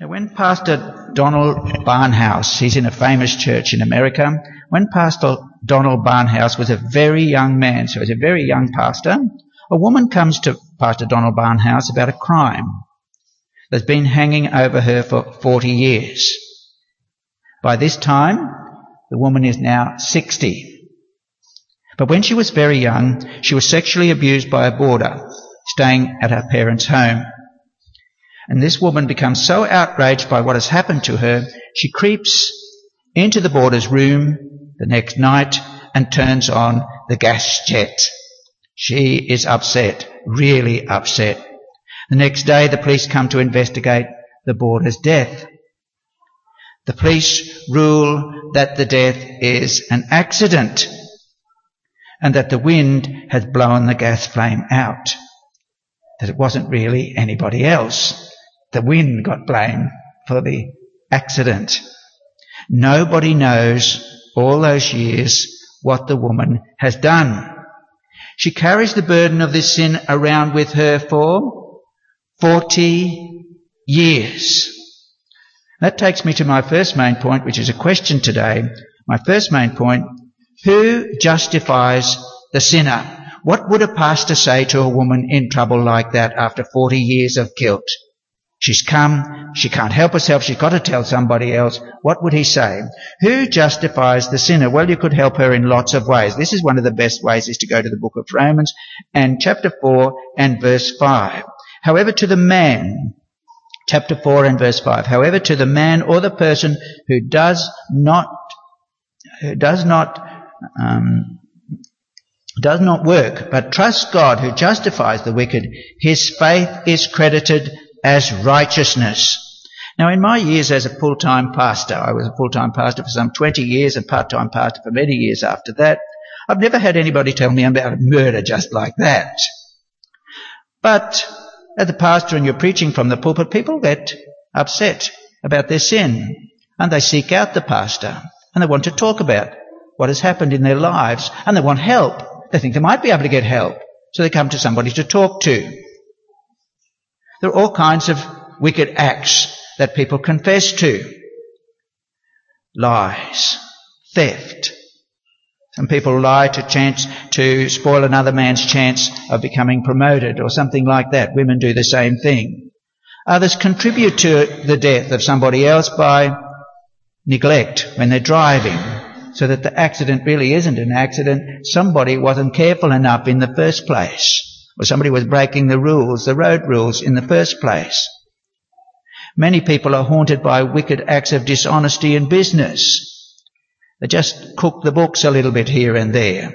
Now, when Pastor Donald Barnhouse, he's in a famous church in America, when Pastor Donald Barnhouse was a very young man, so he's a very young pastor, a woman comes to Pastor Donald Barnhouse about a crime that's been hanging over her for 40 years. By this time, the woman is now 60. But when she was very young, she was sexually abused by a boarder staying at her parents' home. And this woman becomes so outraged by what has happened to her, she creeps into the boarder's room the next night and turns on the gas jet. She is upset, really upset. The next day the police come to investigate the boarder's death. The police rule that the death is an accident and that the wind has blown the gas flame out. That it wasn't really anybody else. The wind got blamed for the accident. Nobody knows all those years what the woman has done. She carries the burden of this sin around with her for 40 years. That takes me to my first main point, which is a question today. My first main point, who justifies the sinner? What would a pastor say to a woman in trouble like that after 40 years of guilt? She's come, she can't help herself, she's got to tell somebody else. What would he say? Who justifies the sinner? Well, you could help her in lots of ways. This is one of the best ways is to go to the book of Romans and chapter 4 and verse 5. However, to the man, chapter 4 and verse 5, however, to the man or the person who does not, who does not, um, does not work, but trusts God who justifies the wicked, his faith is credited as righteousness. Now, in my years as a full-time pastor, I was a full-time pastor for some 20 years and part-time pastor for many years after that. I've never had anybody tell me about a murder just like that. But as a pastor and you're preaching from the pulpit, people get upset about their sin and they seek out the pastor and they want to talk about what has happened in their lives and they want help. They think they might be able to get help. So they come to somebody to talk to. There are all kinds of wicked acts that people confess to. Lies, theft. Some people lie to chance to spoil another man's chance of becoming promoted or something like that. Women do the same thing. Others contribute to the death of somebody else by neglect when they're driving so that the accident really isn't an accident. Somebody wasn't careful enough in the first place or somebody was breaking the rules, the road rules in the first place. Many people are haunted by wicked acts of dishonesty in business. They just cook the books a little bit here and there.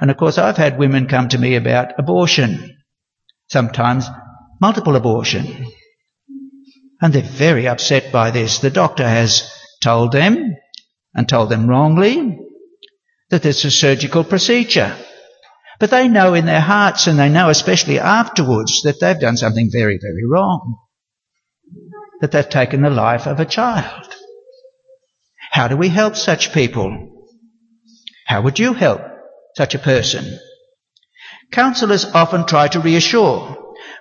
And of course I've had women come to me about abortion. Sometimes multiple abortion. And they're very upset by this. The doctor has told them, and told them wrongly, that it's a surgical procedure. But they know in their hearts and they know especially afterwards that they've done something very, very wrong. That they've taken the life of a child. How do we help such people? How would you help such a person? Counselors often try to reassure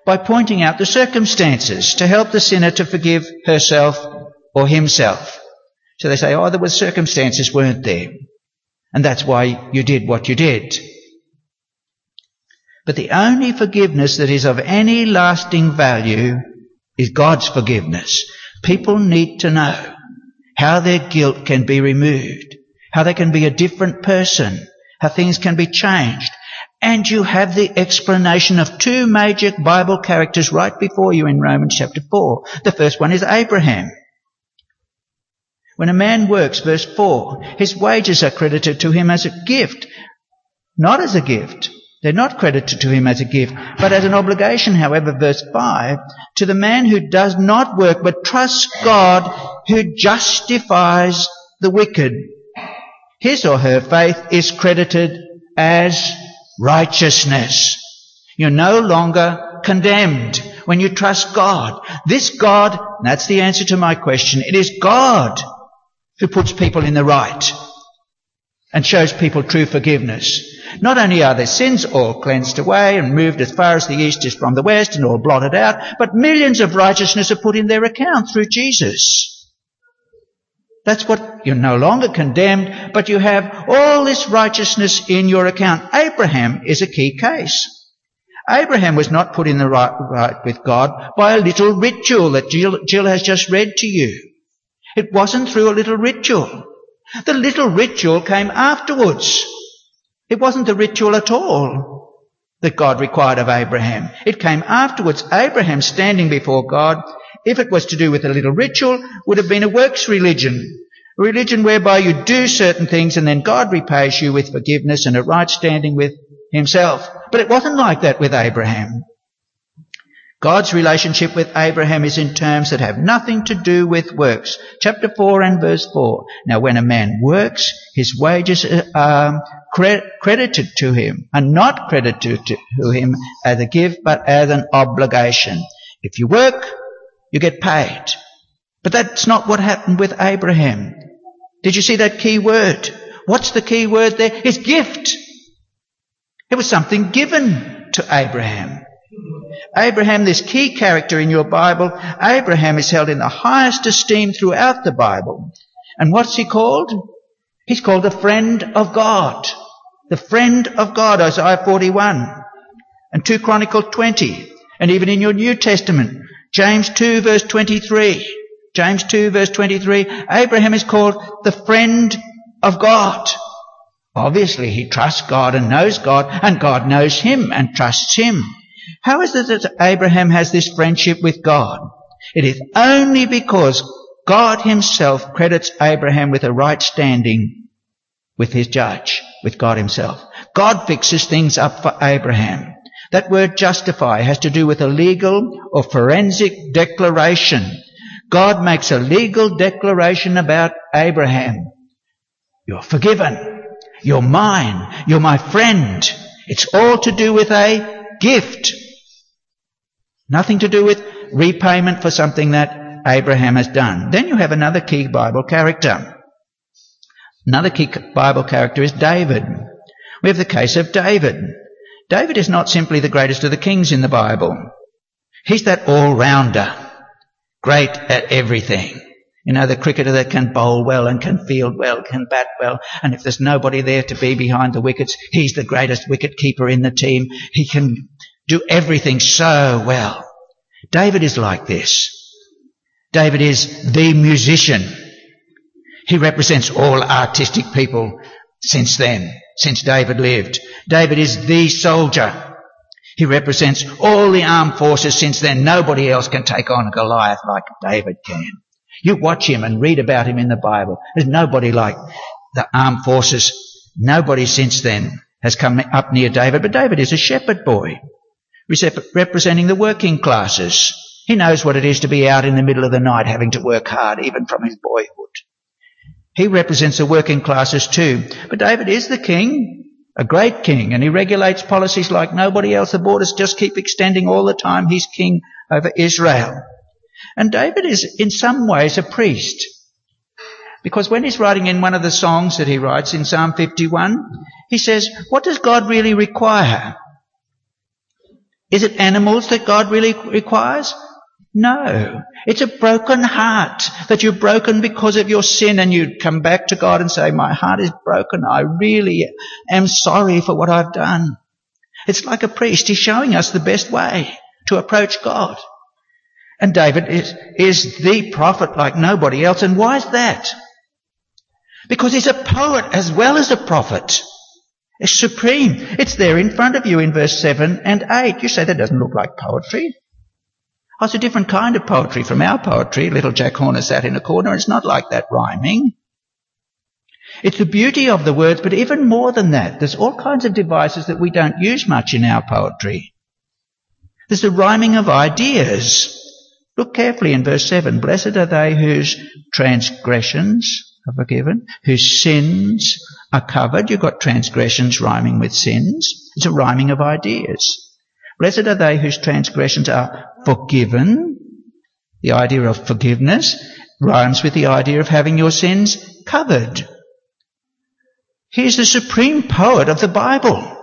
by pointing out the circumstances to help the sinner to forgive herself or himself. So they say, oh, there were circumstances, weren't there? And that's why you did what you did. But the only forgiveness that is of any lasting value is God's forgiveness. People need to know how their guilt can be removed, how they can be a different person, how things can be changed. And you have the explanation of two major Bible characters right before you in Romans chapter 4. The first one is Abraham. When a man works, verse 4, his wages are credited to him as a gift, not as a gift. They're not credited to him as a gift, but as an obligation, however, verse 5, to the man who does not work but trusts God who justifies the wicked. His or her faith is credited as righteousness. You're no longer condemned when you trust God. This God, that's the answer to my question, it is God who puts people in the right and shows people true forgiveness. Not only are their sins all cleansed away and moved as far as the east is from the west and all blotted out, but millions of righteousness are put in their account through Jesus. That's what you're no longer condemned, but you have all this righteousness in your account. Abraham is a key case. Abraham was not put in the right, right with God by a little ritual that Jill, Jill has just read to you. It wasn't through a little ritual. The little ritual came afterwards. It wasn't the ritual at all that God required of Abraham. It came afterwards. Abraham standing before God if it was to do with a little ritual, would have been a works religion. A religion whereby you do certain things and then God repays you with forgiveness and a right standing with himself. But it wasn't like that with Abraham. God's relationship with Abraham is in terms that have nothing to do with works. Chapter 4 and verse 4. Now when a man works, his wages are credited to him, and not credited to him as a gift, but as an obligation. If you work, you get paid. But that's not what happened with Abraham. Did you see that key word? What's the key word there? It's gift. It was something given to Abraham. Abraham, this key character in your Bible, Abraham is held in the highest esteem throughout the Bible. And what's he called? He's called the friend of God. The friend of God, Isaiah 41 and 2 Chronicle 20. And even in your New Testament, James 2 verse 23. James 2 verse 23. Abraham is called the friend of God. Obviously he trusts God and knows God and God knows him and trusts him. How is it that Abraham has this friendship with God? It is only because God himself credits Abraham with a right standing with his judge, with God himself. God fixes things up for Abraham. That word justify has to do with a legal or forensic declaration. God makes a legal declaration about Abraham. You're forgiven. You're mine. You're my friend. It's all to do with a gift. Nothing to do with repayment for something that Abraham has done. Then you have another key Bible character. Another key Bible character is David. We have the case of David. David is not simply the greatest of the kings in the Bible. He's that all-rounder, great at everything. You know, the cricketer that can bowl well and can field well, can bat well, and if there's nobody there to be behind the wickets, he's the greatest wicket keeper in the team. He can do everything so well. David is like this. David is the musician. He represents all artistic people since then, since David lived. David is the soldier. He represents all the armed forces since then. Nobody else can take on Goliath like David can. You watch him and read about him in the Bible. There's nobody like the armed forces. Nobody since then has come up near David, but David is a shepherd boy, representing the working classes. He knows what it is to be out in the middle of the night having to work hard, even from his boyhood. He represents the working classes too. But David is the king a great king, and he regulates policies like nobody else. The borders just keep extending all the time. He's king over Israel. And David is in some ways a priest. Because when he's writing in one of the songs that he writes in Psalm 51, he says, what does God really require? Is it animals that God really requires? No. It's a broken heart that you're broken because of your sin and you come back to God and say, my heart is broken. I really am sorry for what I've done. It's like a priest. He's showing us the best way to approach God. And David is, is the prophet like nobody else. And why is that? Because he's a poet as well as a prophet. It's supreme. It's there in front of you in verse 7 and 8. You say that doesn't look like poetry. Oh, it's a different kind of poetry from our poetry. Little Jack Horner sat in a corner. It's not like that rhyming. It's the beauty of the words, but even more than that, there's all kinds of devices that we don't use much in our poetry. There's the rhyming of ideas. Look carefully in verse 7. Blessed are they whose transgressions are forgiven, whose sins are covered. You've got transgressions rhyming with sins. It's a rhyming of ideas. Blessed are they whose transgressions are forgiven. The idea of forgiveness rhymes with the idea of having your sins covered. He's the supreme poet of the Bible.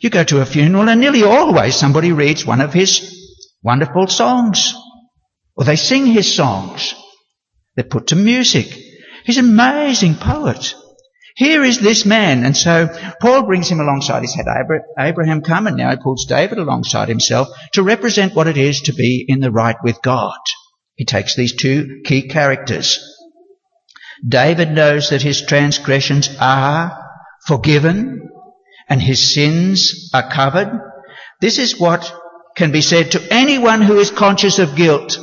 You go to a funeral and nearly always somebody reads one of his wonderful songs. Or they sing his songs. They're put to music. He's an amazing poet. Here is this man. And so Paul brings him alongside. He's had Abraham come and now he pulls David alongside himself to represent what it is to be in the right with God. He takes these two key characters. David knows that his transgressions are forgiven and his sins are covered. This is what can be said to anyone who is conscious of guilt.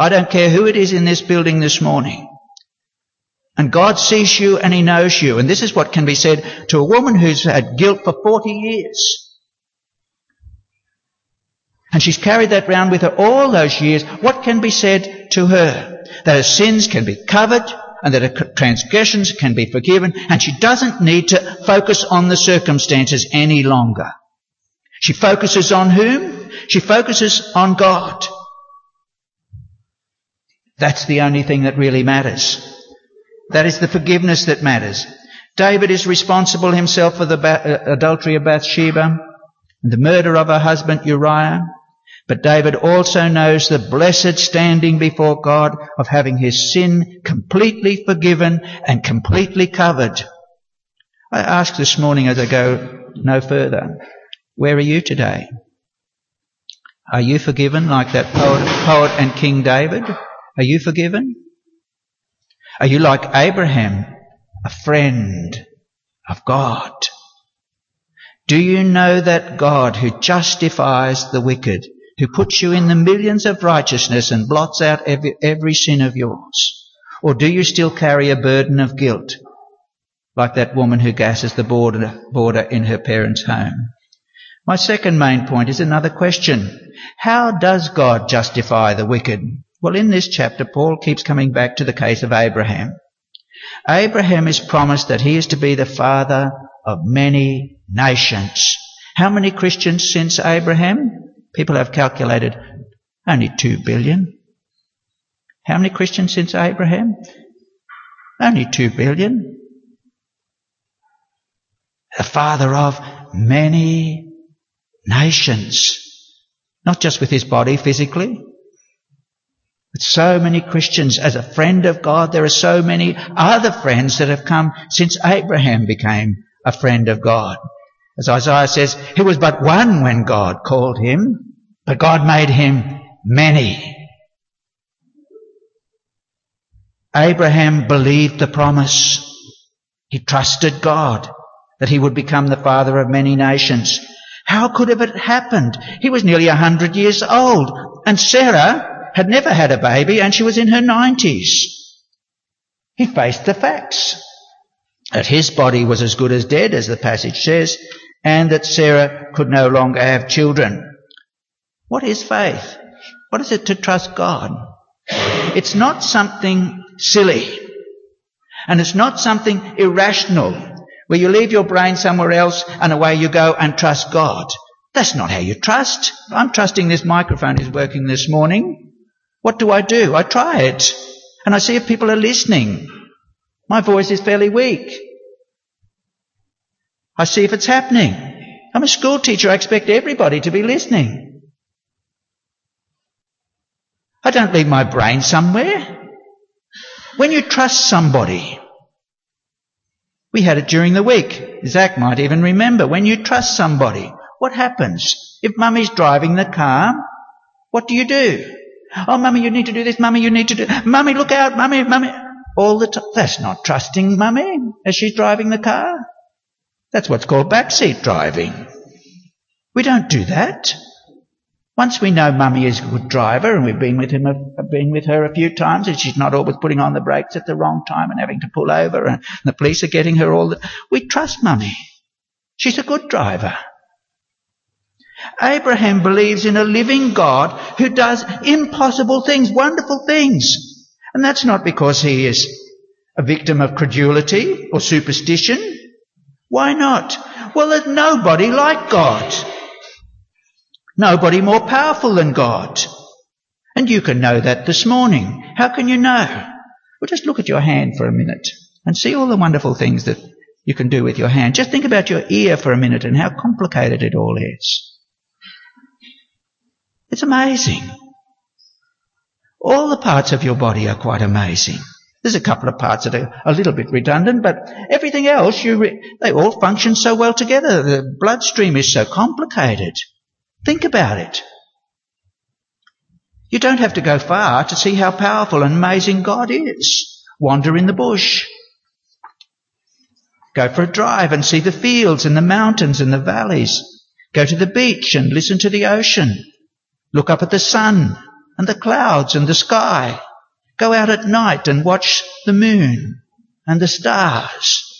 I don't care who it is in this building this morning. And God sees you and He knows you. And this is what can be said to a woman who's had guilt for 40 years. And she's carried that round with her all those years. What can be said to her? That her sins can be covered, and that her transgressions can be forgiven and she doesn't need to focus on the circumstances any longer. She focuses on whom? She focuses on God. That's the only thing that really matters. That is the forgiveness that matters. David is responsible himself for the uh, adultery of Bathsheba and the murder of her husband Uriah. But David also knows the blessed standing before God of having his sin completely forgiven and completely covered. I ask this morning as I go no further, where are you today? Are you forgiven like that poet, poet and King David? Are you forgiven? Are you like Abraham, a friend of God? Do you know that God who justifies the wicked who puts you in the millions of righteousness and blots out every, every sin of yours? Or do you still carry a burden of guilt, like that woman who gasses the boarder, boarder in her parents' home? My second main point is another question. How does God justify the wicked? Well, in this chapter, Paul keeps coming back to the case of Abraham. Abraham is promised that he is to be the father of many nations. How many Christians since Abraham? People have calculated only two billion. How many Christians since Abraham? Only two billion. The father of many nations. Not just with his body physically. But so many Christians as a friend of God. There are so many other friends that have come since Abraham became a friend of God. As Isaiah says, he was but one when God called him, but God made him many. Abraham believed the promise. He trusted God that he would become the father of many nations. How could have it happened? He was nearly a hundred years old, and Sarah had never had a baby, and she was in her nineties. He faced the facts that his body was as good as dead, as the passage says, and that Sarah could no longer have children. What is faith? What is it to trust God? It's not something silly. And it's not something irrational where you leave your brain somewhere else and away you go and trust God. That's not how you trust. I'm trusting this microphone is working this morning. What do I do? I try it. And I see if people are listening. My voice is fairly weak. I see if it's happening. I'm a school teacher. I expect everybody to be listening. I don't leave my brain somewhere. When you trust somebody, we had it during the week. Zach might even remember. When you trust somebody, what happens? If mummy's driving the car, what do you do? Oh, mummy, you need to do this. Mummy, you need to do. Mummy, look out. Mummy, mummy. All the time. That's not trusting mummy as she's driving the car. That's what's called backseat driving. We don't do that. Once we know mummy is a good driver and we've been with him, been with her a few times and she's not always putting on the brakes at the wrong time and having to pull over and the police are getting her all the, we trust mummy. She's a good driver. Abraham believes in a living God who does impossible things, wonderful things. And that's not because he is a victim of credulity or superstition. Why not? Well, there's nobody like God. Nobody more powerful than God. And you can know that this morning. How can you know? Well, just look at your hand for a minute and see all the wonderful things that you can do with your hand. Just think about your ear for a minute and how complicated it all is. It's amazing. All the parts of your body are quite amazing. There's a couple of parts that are a little bit redundant, but everything else, re- they all function so well together. The bloodstream is so complicated. Think about it. You don't have to go far to see how powerful and amazing God is. Wander in the bush. Go for a drive and see the fields and the mountains and the valleys. Go to the beach and listen to the ocean. Look up at the sun and the clouds and the sky. Go out at night and watch the moon and the stars.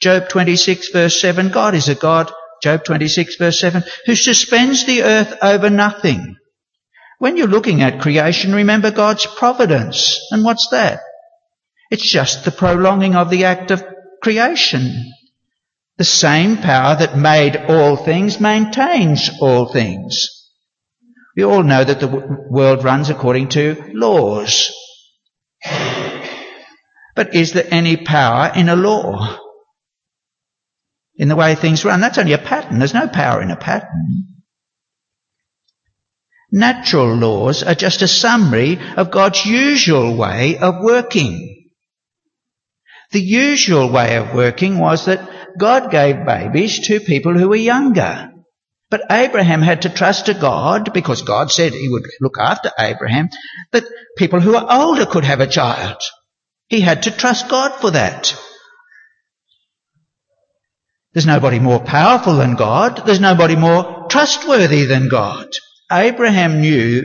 Job 26 verse 7, God is a God, Job 26 verse 7, who suspends the earth over nothing. When you're looking at creation, remember God's providence. And what's that? It's just the prolonging of the act of creation. The same power that made all things maintains all things. We all know that the world runs according to laws. But is there any power in a law? In the way things run? That's only a pattern. There's no power in a pattern. Natural laws are just a summary of God's usual way of working. The usual way of working was that God gave babies to people who were younger. But Abraham had to trust to God because God said he would look after Abraham that people who are older could have a child. He had to trust God for that. There's nobody more powerful than God. There's nobody more trustworthy than God. Abraham knew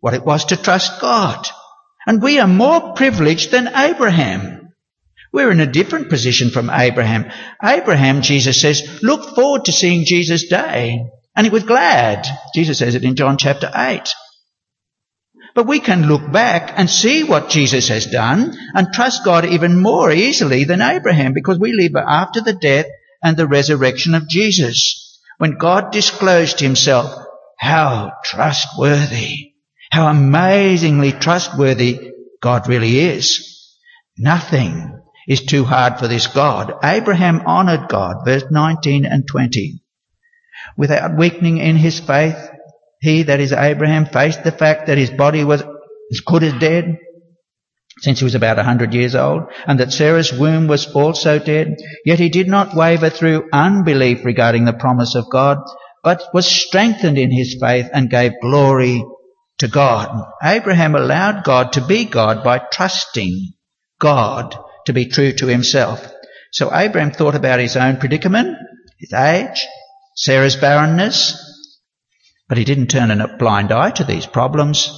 what it was to trust God. And we are more privileged than Abraham. We're in a different position from Abraham. Abraham, Jesus says, look forward to seeing Jesus' day. And he was glad. Jesus says it in John chapter 8. But we can look back and see what Jesus has done and trust God even more easily than Abraham because we live after the death and the resurrection of Jesus. When God disclosed himself, how trustworthy, how amazingly trustworthy God really is. Nothing is too hard for this God. Abraham honored God, verse 19 and 20. Without weakening in his faith, he, that is Abraham, faced the fact that his body was as good as dead, since he was about a hundred years old, and that Sarah's womb was also dead. Yet he did not waver through unbelief regarding the promise of God, but was strengthened in his faith and gave glory to God. Abraham allowed God to be God by trusting God to be true to himself. So Abraham thought about his own predicament, his age, Sarah's barrenness, but he didn't turn a blind eye to these problems,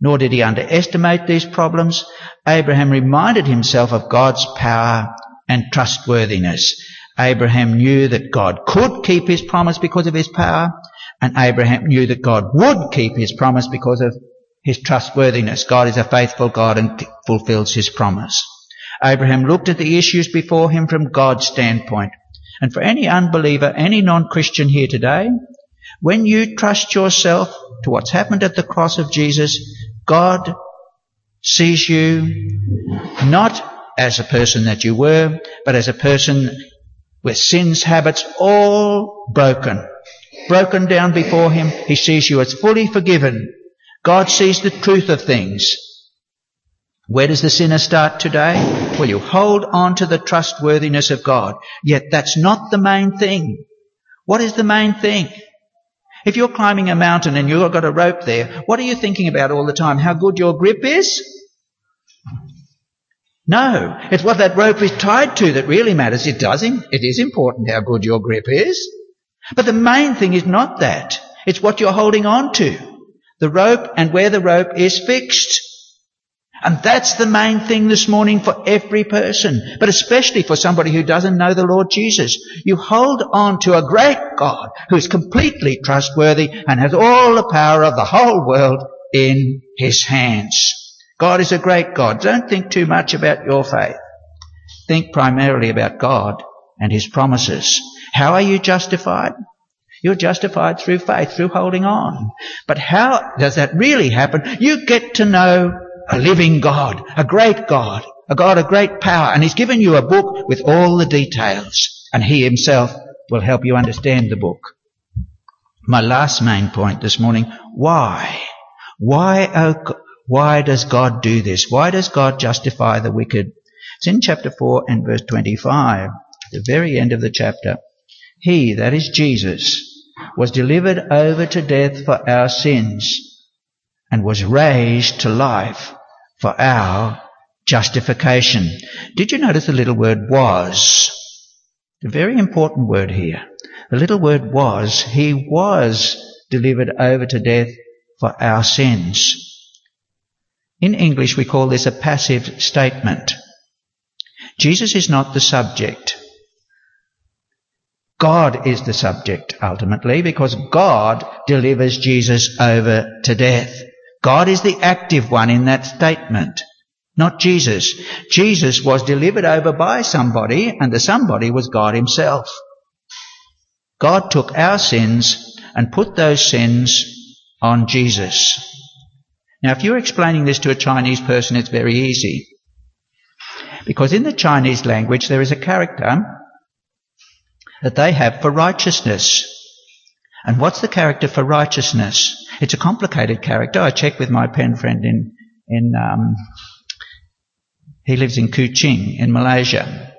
nor did he underestimate these problems. Abraham reminded himself of God's power and trustworthiness. Abraham knew that God could keep his promise because of his power, and Abraham knew that God would keep his promise because of his trustworthiness. God is a faithful God and fulfills his promise. Abraham looked at the issues before him from God's standpoint. And for any unbeliever, any non-Christian here today, when you trust yourself to what's happened at the cross of Jesus, God sees you not as a person that you were, but as a person with sin's habits all broken. Broken down before Him. He sees you as fully forgiven. God sees the truth of things. Where does the sinner start today? Well, you hold on to the trustworthiness of God. Yet that's not the main thing. What is the main thing? If you're climbing a mountain and you've got a rope there, what are you thinking about all the time? How good your grip is? No, it's what that rope is tied to that really matters. It does, it is important how good your grip is. But the main thing is not that. It's what you're holding on to. The rope and where the rope is fixed. And that's the main thing this morning for every person, but especially for somebody who doesn't know the Lord Jesus. You hold on to a great God who's completely trustworthy and has all the power of the whole world in his hands. God is a great God. Don't think too much about your faith. Think primarily about God and his promises. How are you justified? You're justified through faith, through holding on. But how does that really happen? You get to know a living God, a great God, a God of great power, and He's given you a book with all the details, and He Himself will help you understand the book. My last main point this morning, why? Why, oh, why does God do this? Why does God justify the wicked? It's in chapter 4 and verse 25, the very end of the chapter. He, that is Jesus, was delivered over to death for our sins and was raised to life for our justification. Did you notice the little word was? The very important word here. The little word was, he was delivered over to death for our sins. In English we call this a passive statement. Jesus is not the subject. God is the subject ultimately because God delivers Jesus over to death. God is the active one in that statement, not Jesus. Jesus was delivered over by somebody and the somebody was God himself. God took our sins and put those sins on Jesus. Now if you're explaining this to a Chinese person, it's very easy. Because in the Chinese language there is a character that they have for righteousness. And what's the character for righteousness? It's a complicated character. I checked with my pen friend in, in, um, he lives in Kuching in Malaysia.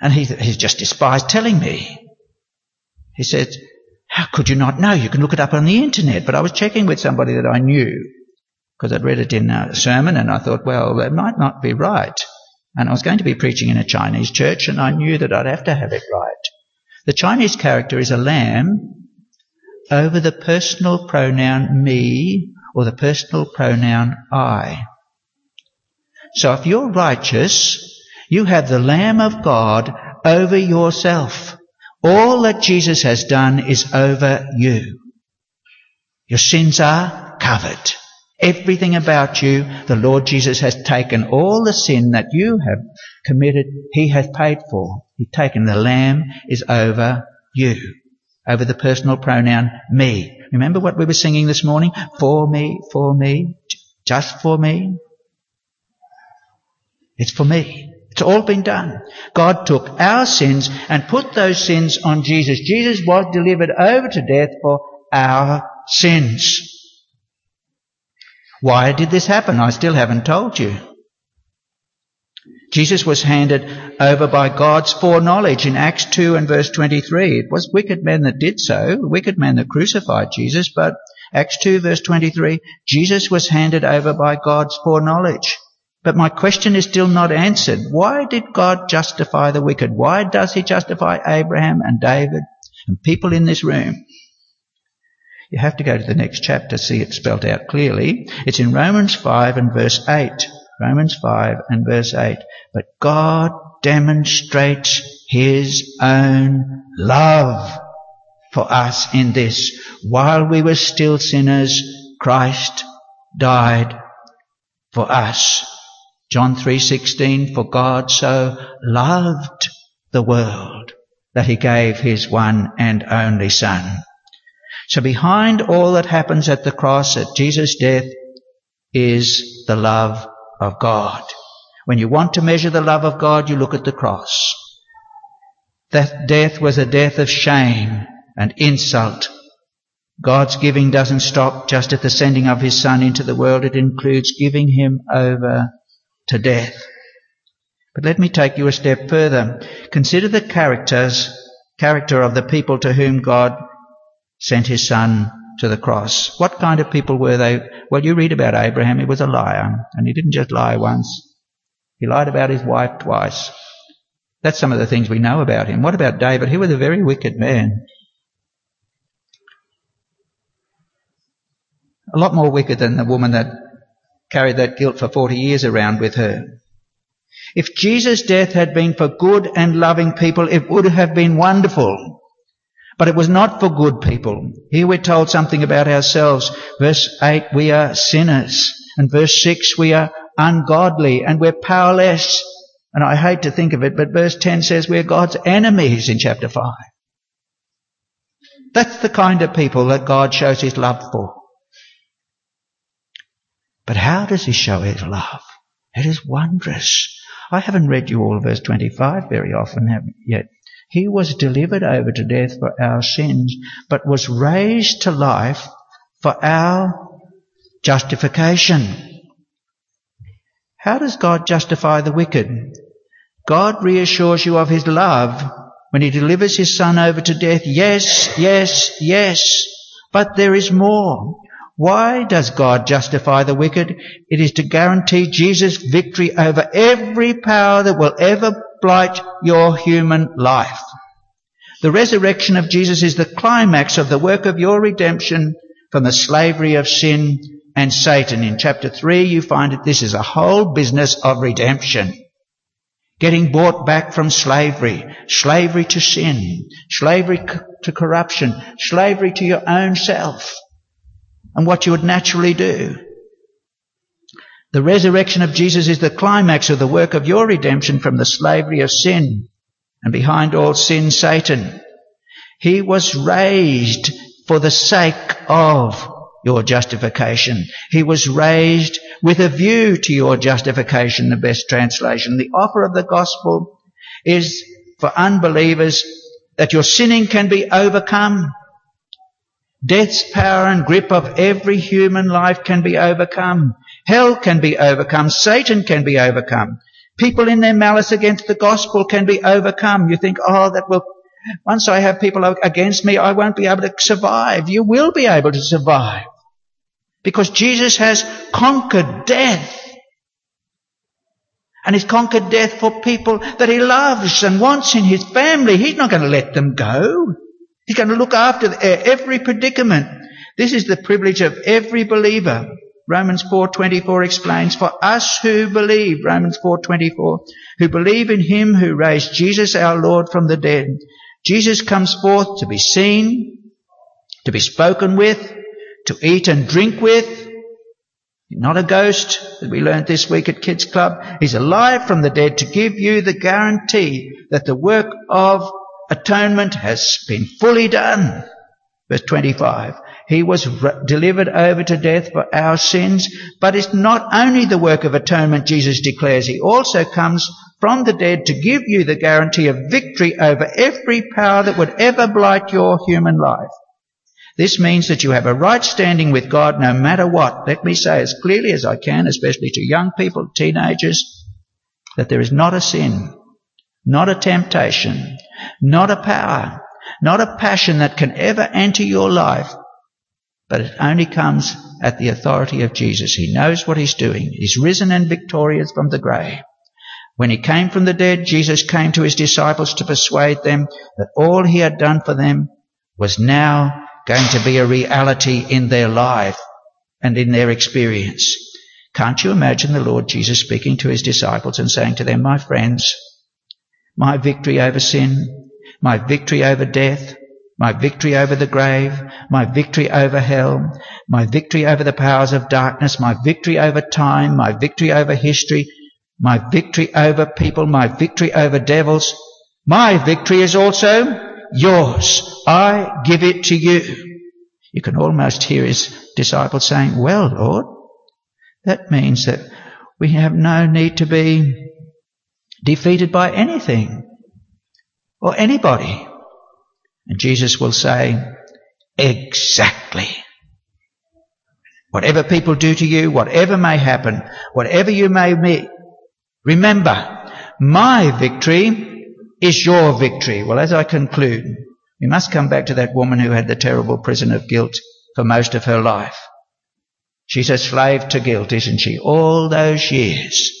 And he, he's just despised telling me. He said, how could you not know? You can look it up on the internet. But I was checking with somebody that I knew because I'd read it in a sermon and I thought, well, that might not be right. And I was going to be preaching in a Chinese church and I knew that I'd have to have it right. The Chinese character is a lamb over the personal pronoun me or the personal pronoun I. So if you're righteous, you have the Lamb of God over yourself. All that Jesus has done is over you. Your sins are covered. Everything about you, the Lord Jesus has taken all the sin that you have committed, He has paid for. He's taken the Lamb is over you. Over the personal pronoun me. Remember what we were singing this morning? For me, for me, just for me. It's for me. It's all been done. God took our sins and put those sins on Jesus. Jesus was delivered over to death for our sins. Why did this happen? I still haven't told you. Jesus was handed over by God's foreknowledge in Acts 2 and verse 23. It was wicked men that did so, wicked men that crucified Jesus, but Acts 2 verse 23, Jesus was handed over by God's foreknowledge. But my question is still not answered. Why did God justify the wicked? Why does he justify Abraham and David and people in this room? You have to go to the next chapter to see it spelt out clearly. It's in Romans 5 and verse 8. Romans 5 and verse 8. But God demonstrates His own love for us in this. While we were still sinners, Christ died for us. John 3:16 for God so loved the world that he gave his one and only son so behind all that happens at the cross, at Jesus' death, is the love of God. When you want to measure the love of God, you look at the cross. That death was a death of shame and insult. God's giving doesn't stop just at the sending of His Son into the world. It includes giving Him over to death. But let me take you a step further. Consider the characters, character of the people to whom God sent his son to the cross. What kind of people were they? Well, you read about Abraham. He was a liar. And he didn't just lie once. He lied about his wife twice. That's some of the things we know about him. What about David? He was a very wicked man. A lot more wicked than the woman that carried that guilt for 40 years around with her. If Jesus' death had been for good and loving people, it would have been wonderful. But it was not for good people. Here we're told something about ourselves. Verse 8, we are sinners. And verse 6, we are ungodly and we're powerless. And I hate to think of it, but verse 10 says we're God's enemies in chapter 5. That's the kind of people that God shows his love for. But how does he show his love? It is wondrous. I haven't read you all verse 25 very often yet. He was delivered over to death for our sins, but was raised to life for our justification. How does God justify the wicked? God reassures you of his love when he delivers his son over to death. Yes, yes, yes. But there is more. Why does God justify the wicked? It is to guarantee Jesus' victory over every power that will ever blight your human life. The resurrection of Jesus is the climax of the work of your redemption from the slavery of sin and Satan. In chapter 3 you find that this is a whole business of redemption. Getting bought back from slavery, slavery to sin, slavery to corruption, slavery to your own self, and what you would naturally do. The resurrection of Jesus is the climax of the work of your redemption from the slavery of sin, and behind all sin, Satan. He was raised for the sake of your justification. He was raised with a view to your justification, the best translation. The offer of the gospel is for unbelievers that your sinning can be overcome. Death's power and grip of every human life can be overcome. Hell can be overcome. Satan can be overcome. People in their malice against the gospel can be overcome. You think, oh, that will, once I have people against me, I won't be able to survive. You will be able to survive. Because Jesus has conquered death. And he's conquered death for people that he loves and wants in his family. He's not going to let them go. He's going to look after every predicament. This is the privilege of every believer. Romans 4:24 explains, "For us who believe, Romans 4:24, who believe in him who raised Jesus our Lord from the dead. Jesus comes forth to be seen, to be spoken with, to eat and drink with. Not a ghost that we learned this week at Kids Club. He's alive from the dead to give you the guarantee that the work of atonement has been fully done. Verse 25. He was re- delivered over to death for our sins, but it's not only the work of atonement Jesus declares. He also comes from the dead to give you the guarantee of victory over every power that would ever blight your human life. This means that you have a right standing with God no matter what. Let me say as clearly as I can, especially to young people, teenagers, that there is not a sin, not a temptation, not a power, not a passion that can ever enter your life, but it only comes at the authority of Jesus. He knows what he's doing. He's risen and victorious from the grave. When he came from the dead, Jesus came to his disciples to persuade them that all he had done for them was now going to be a reality in their life and in their experience. Can't you imagine the Lord Jesus speaking to his disciples and saying to them, my friends, my victory over sin, my victory over death, my victory over the grave, my victory over hell, my victory over the powers of darkness, my victory over time, my victory over history, my victory over people, my victory over devils, my victory is also yours. I give it to you. You can almost hear his disciples saying, well, Lord, that means that we have no need to be defeated by anything or anybody. And Jesus will say, exactly. Whatever people do to you, whatever may happen, whatever you may meet, remember, my victory is your victory? Well, as I conclude, we must come back to that woman who had the terrible prison of guilt for most of her life. She's a slave to guilt, isn't she? All those years.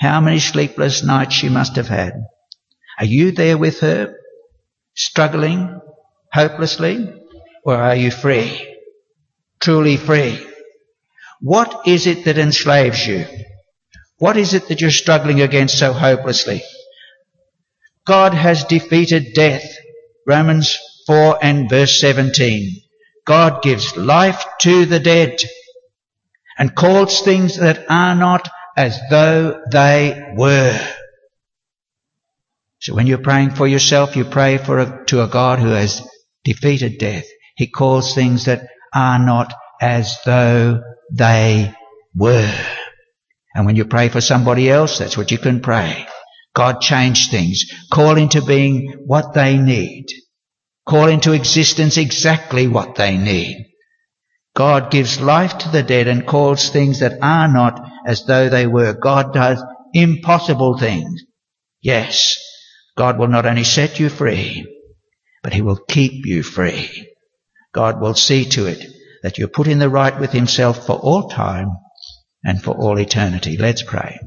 How many sleepless nights she must have had. Are you there with her? Struggling? Hopelessly? Or are you free? Truly free? What is it that enslaves you? What is it that you're struggling against so hopelessly? God has defeated death. Romans 4 and verse 17. God gives life to the dead and calls things that are not as though they were. So when you're praying for yourself, you pray for a, to a God who has defeated death. He calls things that are not as though they were. And when you pray for somebody else, that's what you can pray. God changed things. Call into being what they need. Call into existence exactly what they need. God gives life to the dead and calls things that are not as though they were. God does impossible things. Yes, God will not only set you free, but He will keep you free. God will see to it that you're put in the right with Himself for all time and for all eternity. Let's pray.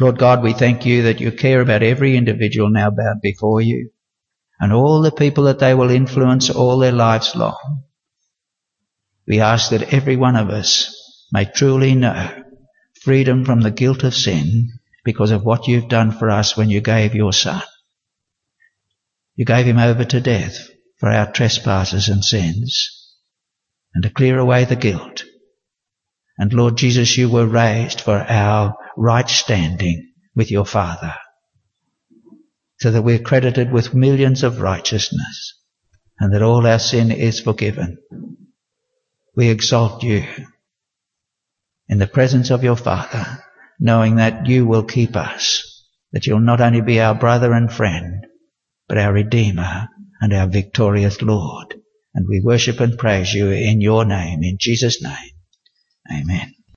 Lord God, we thank you that you care about every individual now bowed before you and all the people that they will influence all their lives long. We ask that every one of us may truly know freedom from the guilt of sin because of what you've done for us when you gave your son. You gave him over to death for our trespasses and sins and to clear away the guilt. And Lord Jesus, you were raised for our right standing with your Father so that we're credited with millions of righteousness and that all our sin is forgiven. We exalt you in the presence of your Father, knowing that you will keep us, that you'll not only be our brother and friend, but our Redeemer and our victorious Lord. And we worship and praise you in your name, in Jesus' name. Amen.